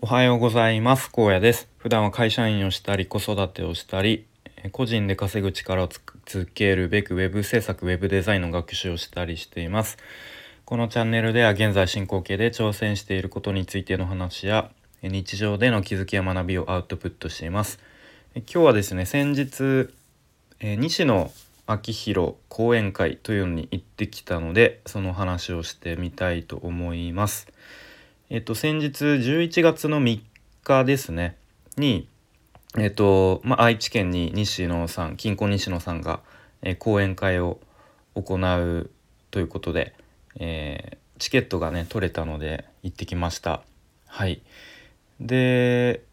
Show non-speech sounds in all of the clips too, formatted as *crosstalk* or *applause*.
おはようございます。高野です。普段は会社員をしたり子育てをしたり個人で稼ぐ力をつけるべく web 制作 web デザインの学習をしたりしています。このチャンネルでは現在進行形で挑戦していることについての話や日常での気づきや学びをアウトプットしています。今日はですね先日西野昭弘講演会というのに行ってきたのでその話をしてみたいと思います。えっと、先日11月の3日ですね。に、えっとまあ、愛知県に西野さん金庫西野さんが、えー、講演会を行うということで、えー、チケットがね取れたので行ってきました。はい。で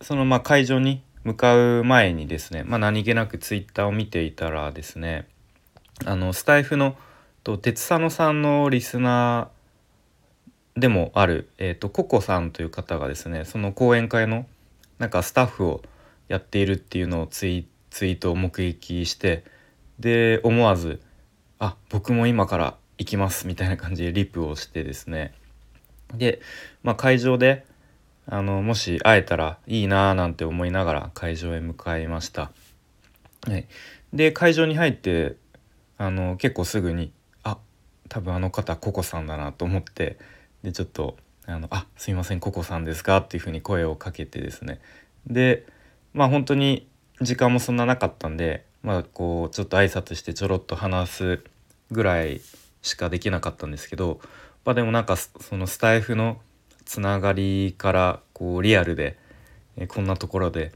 そのまあ会場に向かう前にですね、まあ、何気なくツイッターを見ていたらですねあのスタイフのと鉄佐野さんのリスナーでもある、えーと、ココさんという方がですねその講演会のなんかスタッフをやっているっていうのをツイツイートを目撃してで思わず「あ僕も今から行きます」みたいな感じでリプをしてですねで、まあ、会場であのもし会えたらいいなーなんて思いながら会場へ向かいました。はい、で会場に入ってあの結構すぐに「あ多分あの方ココさんだな」と思ってでちょっと「あのあすいませんココさんですか?」っていうふうに声をかけてですねでまあ本当に時間もそんななかったんでまあこうちょっと挨拶してちょろっと話すぐらいしかできなかったんですけどまあでもなんかそのスタイフのつながりからこうリアルでこんなところで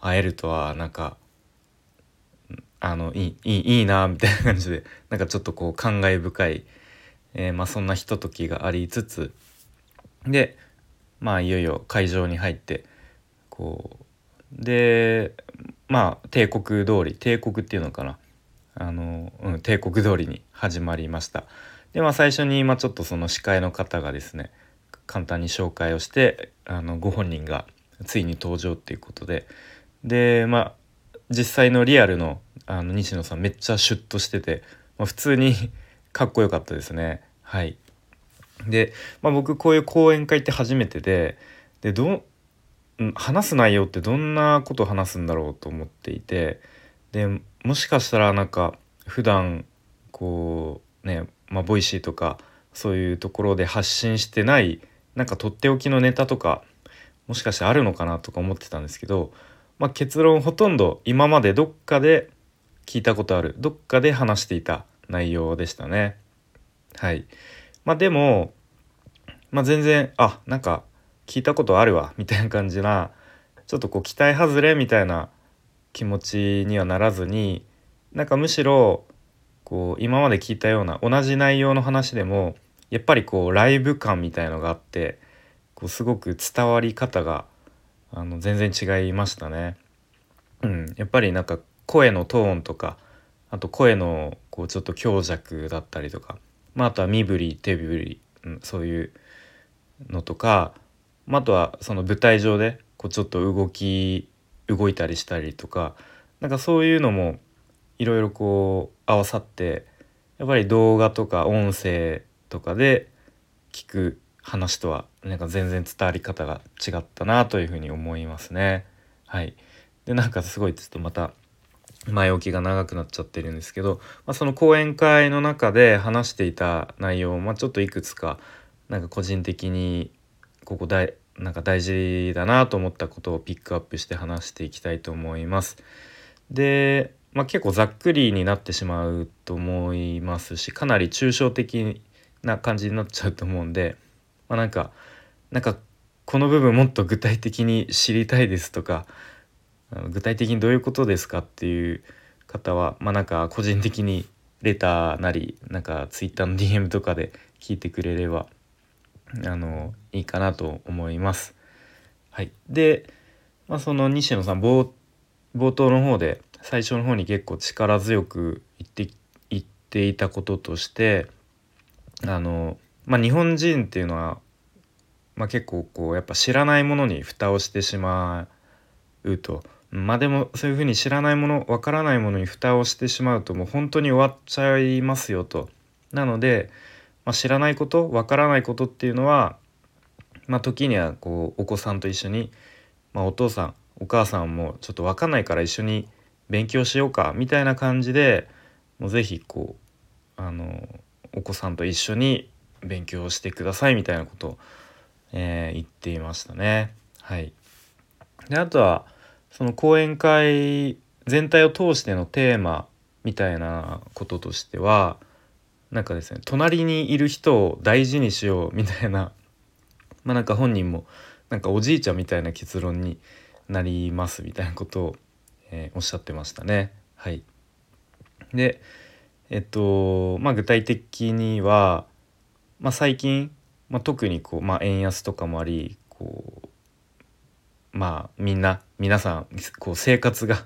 会えるとはなんかあのいいいいいいなみたいな感じでなんかちょっとこう感慨深いえー、まあ、そんなひとときがありつつでまあいよいよ会場に入ってこうでまあ帝国通り帝国っていうのかなあの、うん、帝国通りに始まりました。でまあ最初に今ちょっとその司会の方がですね簡単に紹介をしてあのご本人がついに登場っていうことででまあ実際のリアルのあの西野さんめっちゃシュッとしてて、まあ、普通にかっこよかったですね。はい。で、まあ、僕こういう講演会って初めてででど話す内容ってどんなことを話すんだろうと思っていてでもしかしたらなんか普段こうねまあ Voicy とかそういうところで発信してないなんかとっておきのネタとかもしかしてあるのかなとか思ってたんですけど、まあ、結論ほとんど今までどっかで聞いたことあるどっかで話していた内容でしたね。はい。まあでも、まあ全然、あ、なんか聞いたことあるわ、みたいな感じな、ちょっとこう期待外れみたいな気持ちにはならずに、なんかむしろ、こう今まで聞いたような同じ内容の話でも、やっぱりこうライブ感みたいのがあって、こうすごく伝わり方があの全然違いましたね。うん、やっぱりなんか声のトーンとかあと声のこうちょっと強弱だったりとか、まあ、あとは身振り手振り、うん、そういうのとか、まあ、あとはその舞台上でこうちょっと動き動いたりしたりとか。なんかそういうのもいろいろこう合わさってやっぱり動画とか音声とかで聞く話とはなんか全然伝わり方が違ったなというふうに思いますね。はい、でなんかすごいちょっとまた前置きが長くなっちゃってるんですけど、まあ、その講演会の中で話していた内容を、まあ、ちょっといくつかなんか個人的にここ大なんか大事だなと思ったことをピックアップして話していきたいと思います。で、まあ、結構ざっくりになってしまうと思いますしかなり抽象的な感じになっちゃうと思うんで、まあ、なんかなんかこの部分もっと具体的に知りたいですとか具体的にどういうことですかっていう方はまあなんか個人的にレターなりなんかツイッターの DM とかで聞いてくれればあのいいかなと思います。はい、で、まあ、その西野さん冒頭の方で最初の方に結構力強く言って言っていたこととしてあの、まあ、日本人っていうのは、まあ、結構こうやっぱ知らないものに蓋をしてしまうと。まあでもそういうふうに知らないものわからないものに蓋をしてしまうともう本当に終わっちゃいますよと。なので、まあ、知らないことわからないことっていうのはまあ、時にはこうお子さんと一緒に、まあ、お父さんお母さんもちょっと分かんないから一緒に勉強しようかみたいな感じでもう是非こうあのお子さんと一緒に勉強してくださいみたいなことを、えー、言っていましたね。はい、であとはその講演会全体を通してのテーマみたいなこととしてはなんかですね隣にいる人を大事にしようみたいな *laughs* まあなんか本人もなんかおじいちゃんみたいな結論になりますみたいなことを、えー、おっしゃってましたね。はい、でえっとまあ具体的には、まあ、最近、まあ、特にこう、まあ、円安とかもありこうまあみんな皆さんこう生活が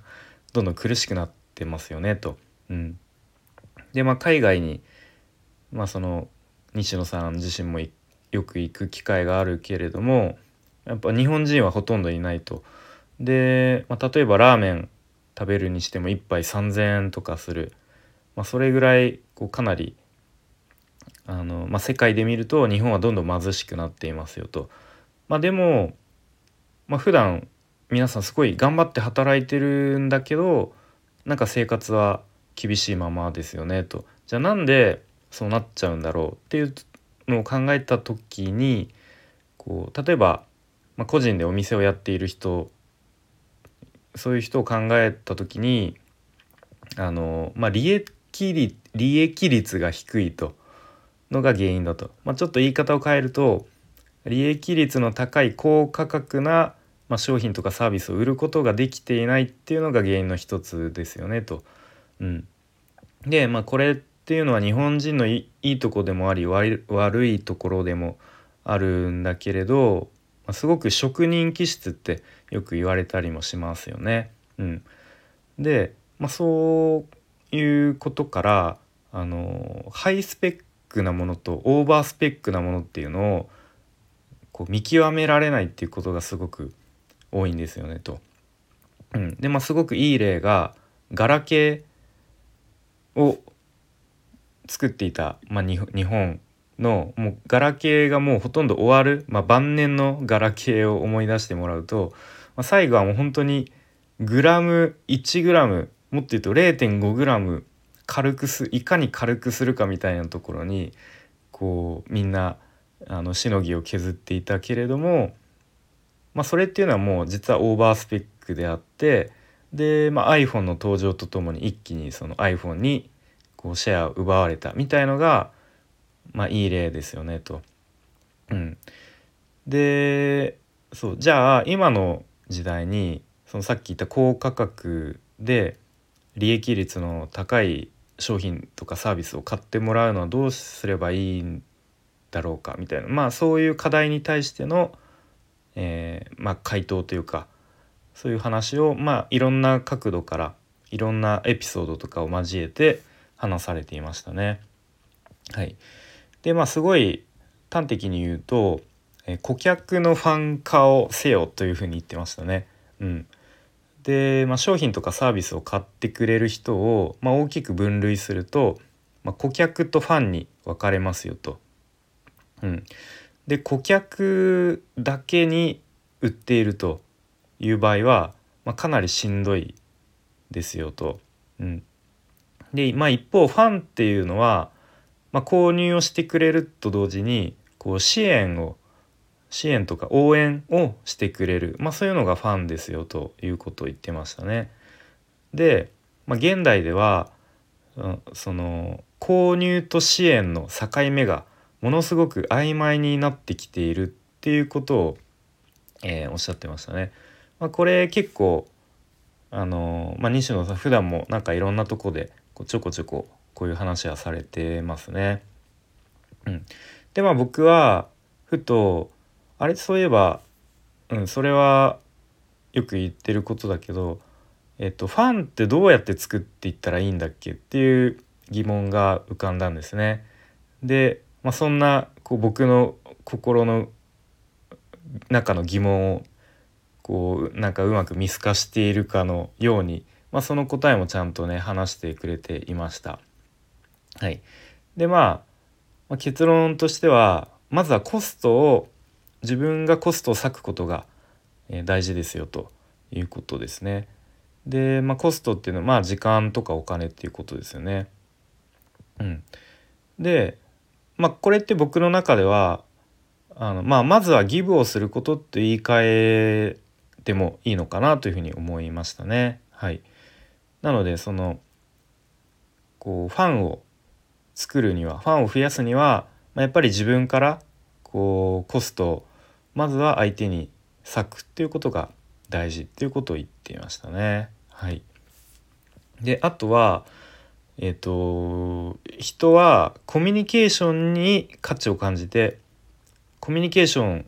どんどん苦しくなってますよねと。うん、でまあ海外に、まあ、その西野さん自身もよく行く機会があるけれどもやっぱ日本人はほとんどいないと。で、まあ、例えばラーメン食べるにしても1杯3,000円とかする、まあ、それぐらいこうかなりあの、まあ、世界で見ると日本はどんどん貧しくなっていますよと。まあ、でも、まあ、普段皆さんすごい頑張って働いてるんだけどなんか生活は厳しいままですよねと。じゃあなんでそうなっちゃうんだろうっていうのを考えた時にこう例えば、まあ、個人でお店をやっている人そういう人を考えた時にあの、まあ、利益率利益率が低いとのが原因だと、まあ、ちょっと言い方を変えると利益率の高い高価格な、まあ、商品とかサービスを売ることができていないっていうのが原因の一つですよねと。うん、で、まあ、これっていうのは日本人のいいとこでもあり悪いところでもあるんだけれどますごく職人気質ってよく言われたりもしますよね。うん、で、まあ、そういうことからあのハイスペックなものとオーバースペックなものっていうのをこう見極められないっていうことがすごく多いんですよねと。うん、でまあすごくいい例がガラケーを作っていた、まあ、日本のもうガラケーがもうほとんど終わる、まあ、晩年のガラケーを思い出してもらうと、まあ、最後はもう本当にグラム1グラムもっと言うと0.5グラム軽くすいかに軽くするかみたいなところにこうみんなあのしのぎを削っていたけれども、まあ、それっていうのはもう実はオーバースペックであってで、まあ、iPhone の登場とともに一気にその iPhone にこうシェアを奪われたみたいのがまあいい例ですよねと。うん、でそうじゃあ今の時代にそのさっき言った高価格で利益率の高い商品とかサービスを買ってもらうのはどうすればいいんだろうかみたいなまあそういう課題に対しての、えー、まあ、回答というかそういう話をまあいろんな角度からいろんなエピソードとかを交えて話されていましたね。はい、でまあすごい端的に言うと、え顧客のファン化をせよというふうに言ってましたね。うん、で、まあ、商品とかサービスを買ってくれる人を、まあ、大きく分類すると、まあ、顧客とファンに分かれますよと。うん、で顧客だけに売っているという場合は、まあ、かなりしんどいですよと。うん、で、まあ、一方ファンっていうのは、まあ、購入をしてくれると同時にこう支援を支援とか応援をしてくれる、まあ、そういうのがファンですよということを言ってましたね。で、まあ、現代ではその購入と支援の境目がものすごく曖昧になってきているっていうことを、えー、おっしゃってましたね。まあ、これ結構あの、まあ、西野さん普段もなんかいろんなとこでこうちょこちょここういう話はされてますね。うん、でまあ僕はふとあれ？そういえば、うん、それはよく言ってることだけど、えっと、ファンってどうやって作っていったらいいんだっけっていう疑問が浮かんだんですね。で、まあ、そんなこう僕の心の中の疑問をこうなんかうまく見透かしているかのように、まあ、その答えもちゃんとね話してくれていました。はい、でまあ、まあ、結論としてはまずはコストを自分がコストを割くことが、大事ですよということですね。で、まあ、コストっていうのはまあ時間とかお金っていうことですよね。うん、で、まあ、これって僕の中ではあの、まあ、まずはギブをすることって言い換えてもいいのかなというふうに思いましたね。はい、なのでそのこうファンを作るにはファンを増やすには、まあ、やっぱり自分からこうコストをまずは相手に割くっていうことが大事っていうことを言っていましたね。はい、であとはえっ、と人はコミュニケーションに価値を感じてコミュニケーション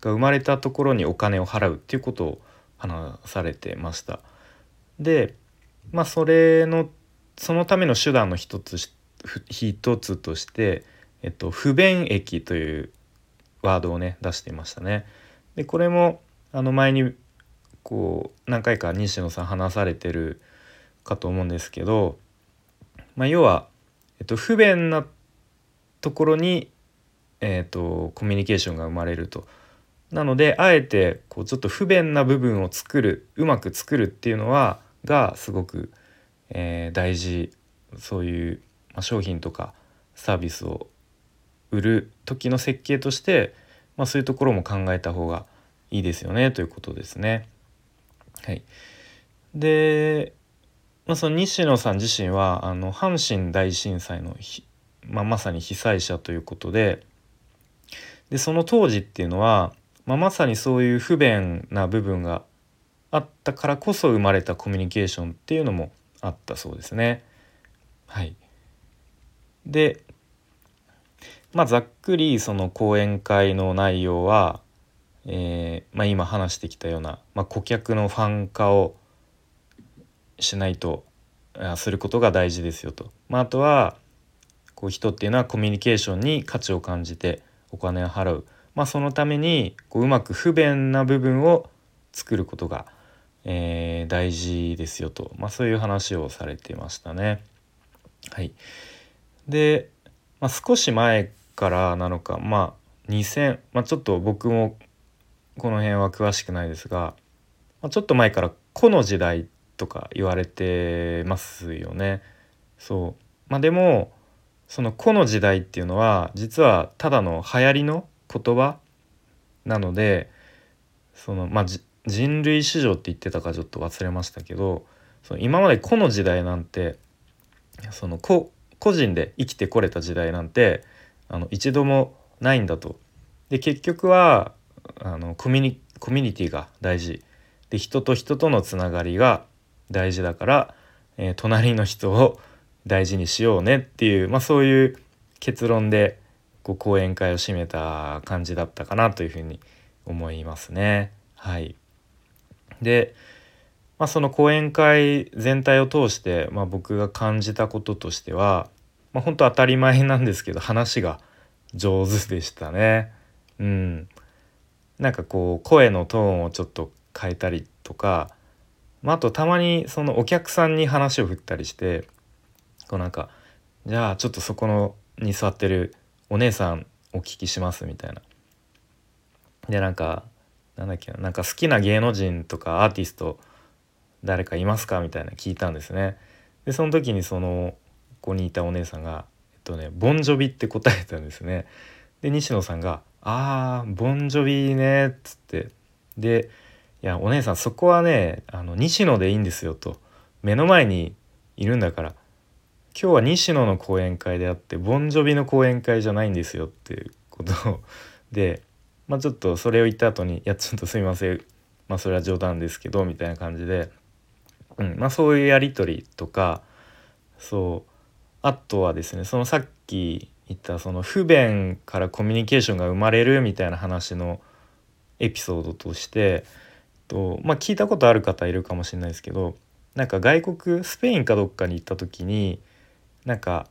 が生まれたところにお金を払うっていうことを話されてました。でまあそれのそのための手段の一つ一つとして、えっと、不便益というワードをね出していましたね。でこれもあの前にこう何回か西野さん話されてるかと思うんですけど、まあ、要は、えっと、不便なところに、えっと、コミュニケーションが生まれると。なのであえてこうちょっと不便な部分を作るうまく作るっていうのはがすごく、えー、大事そういう、まあ、商品とかサービスを売る時の設計として、まあ、そういうところも考えた方がいいですよねということですね。はい、で、まあ、その西野さん自身はあの阪神大震災のまあ、まさに被災者ということででその当時っていうのは、まあ、まさにそういう不便な部分があったからこそ生まれたコミュニケーションっていうのもあったそうですね。はい、でまあざっくりその講演会の内容は、えーまあ、今話してきたような、まあ、顧客のファン化をしないとすることが大事ですよと。まあ、あとはこう人っていうのはコミュニケーションに価値を感じてお金を払う、まあ、そのためにこううまく不便な部分を作ることが、えー、大事ですよと、まあ、そういう話をされてましたね。はい、で、まあ、少し前からなのかまあ2000、まあ、ちょっと僕もこの辺は詳しくないですが、まあ、ちょっと前から「個の時代」っとか言われてますよね。そうまあ、でもその「個の時代」っていうのは実はただの流行りの言葉なのでそのまあ人類史上って言ってたかちょっと忘れましたけどその今まで個の時代なんてその個個人で生きてこれた時代なんてあの一度もないんだと。で結局はあのコミュニコミュニティが大事で人と人とのつながりが大事だから、えー、隣の人を大事にしようねっていう、まあ、そういう結論でこう講演会を締めた感じだったかなというふうに思いますね。はい、で、まあ、その講演会全体を通して、まあ、僕が感じたこととしては、まあ、本当当たり前なんですけど話が上手でしたね。うん、なんかこう声のトーンをちょっと変えたりとか、まあ、あとたまにそのお客さんに話を振ったりしてこうなんか「じゃあちょっとそこのに座ってるお姉さんお聞きします」みたいな。でなんかなんだっけなんか好きな芸能人とかアーティスト誰かいますかみたいな聞いたんですね。でその時にそのここにいたお姉さんがえっとねボンジョビって答えたんですね。で西野さんが「あーボンジョビね」っつってで「やお姉さんそこはねあの西野でいいんですよ」と「目の前にいるんだから。今日は西野の講演会であってボンジョビの講演会じゃないんですよ」っていうことでまあちょっとそれを言った後に「いやちょっとすみません。まあそれは冗談ですけど」みたいな感じで、うんまあ、そういうやり取りとかそうあとはですねそのさっき言ったその不便からコミュニケーションが生まれるみたいな話のエピソードとしてと、まあ、聞いたことある方いるかもしれないですけどなんか外国スペインかどっかに行った時になんか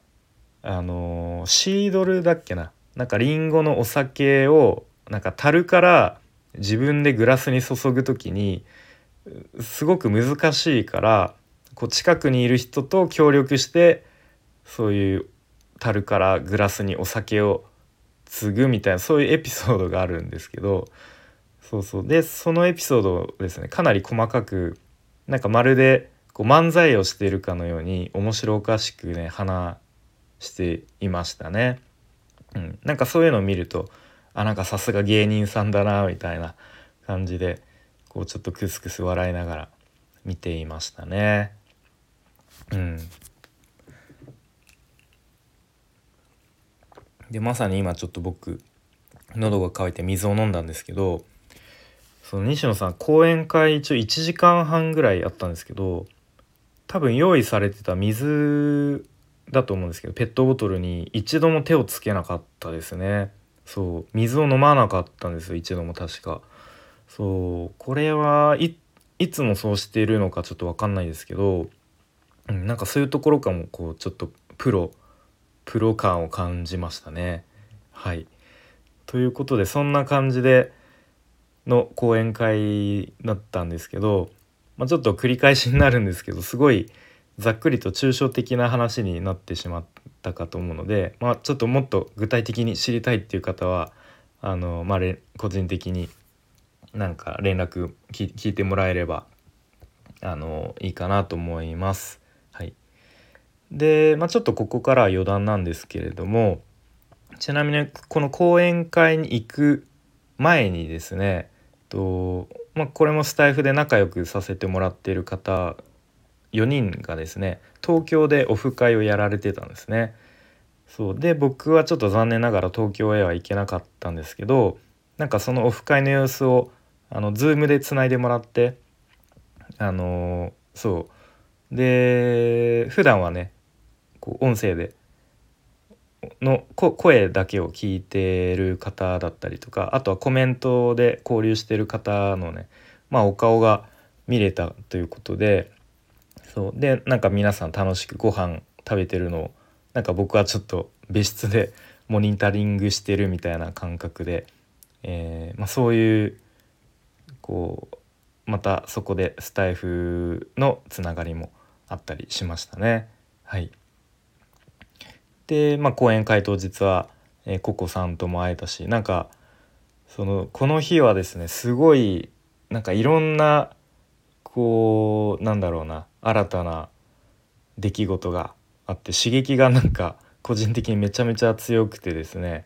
あのシードルだっけななんかリンゴのお酒をなんか樽から自分でグラスに注ぐ時にすごく難しいからこう近くにいる人と協力してそういう樽からグラスにお酒を継ぐみたいなそういうエピソードがあるんですけどそうそうでそのエピソードをですねかなり細かくなんかまるでこう漫才をしているかのように面白おかしくね話していましたね。うん、なんかそういうのを見るとあなんかさすが芸人さんだなみたいな感じでこうちょっとクスクス笑いながら見ていましたね。うん、でまさに今ちょっと僕喉が渇いて水を飲んだんですけどその西野さん講演会一応1時間半ぐらいあったんですけど多分用意されてた水だと思うんですけどペットボトルに一度も手をつけなかったですね。そう。水を飲まなかったんですよ一度も確か。そう。これはいつもそうしているのかちょっと分かんないですけど、うん、なんかそういうところかもこうちょっとプロプロ感を感じましたね。はい。ということでそんな感じでの講演会だったんですけど、まあ、ちょっと繰り返しになるんですけどすごいざっくりと抽象的な話になってしまったかと思うので、まあ、ちょっともっと具体的に知りたいっていう方はあの、まあ、個人的になんか連絡聞いてもらえればあのいいかなと思います。はい、で、まあ、ちょっとここからは余談なんですけれどもちなみにこの講演会に行く前にですねと、まあ、これもスタイフで仲良くさせてもらっている方4人がですね東京でオフ会をやられてたんですね。そうで僕はちょっと残念ながら東京へは行けなかったんですけどなんかそのオフ会の様子をあの Zoom でつないでもらってあのそうで普段はねこう音声での声だけを聞いてる方だったりとかあとはコメントで交流してる方のねまあお顔が見れたということでそうでなんか皆さん楽しくご飯食べてるのをなんか僕はちょっと別室で *laughs* モニタリングしてるみたいな感覚で、えー、まあ、そういうこうまたそこでスタイフのつながりもあったりしましたね。はいで、まあ、講演会当日は、えー、ココさんとも会えたしなんかそのこの日はですねすごいなんかいろんなこうなんだろうな新たな出来事があって刺激がなんか個人的にめちゃめちゃ強くてですね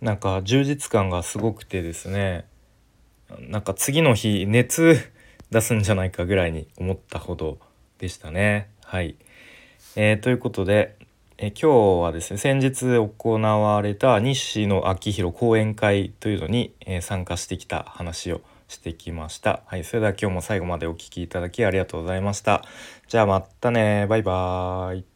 なんか充実感がすごくてですねなんか次の日熱出すんじゃないかぐらいに思ったほどでしたね。はい、えー、ということで、えー、今日はですね先日行われた西野昭弘講演会というのに、えー、参加してきた話をしてきました。はい、それでは今日も最後までお聴きいただきありがとうございました。じゃあまたねバイバーイ。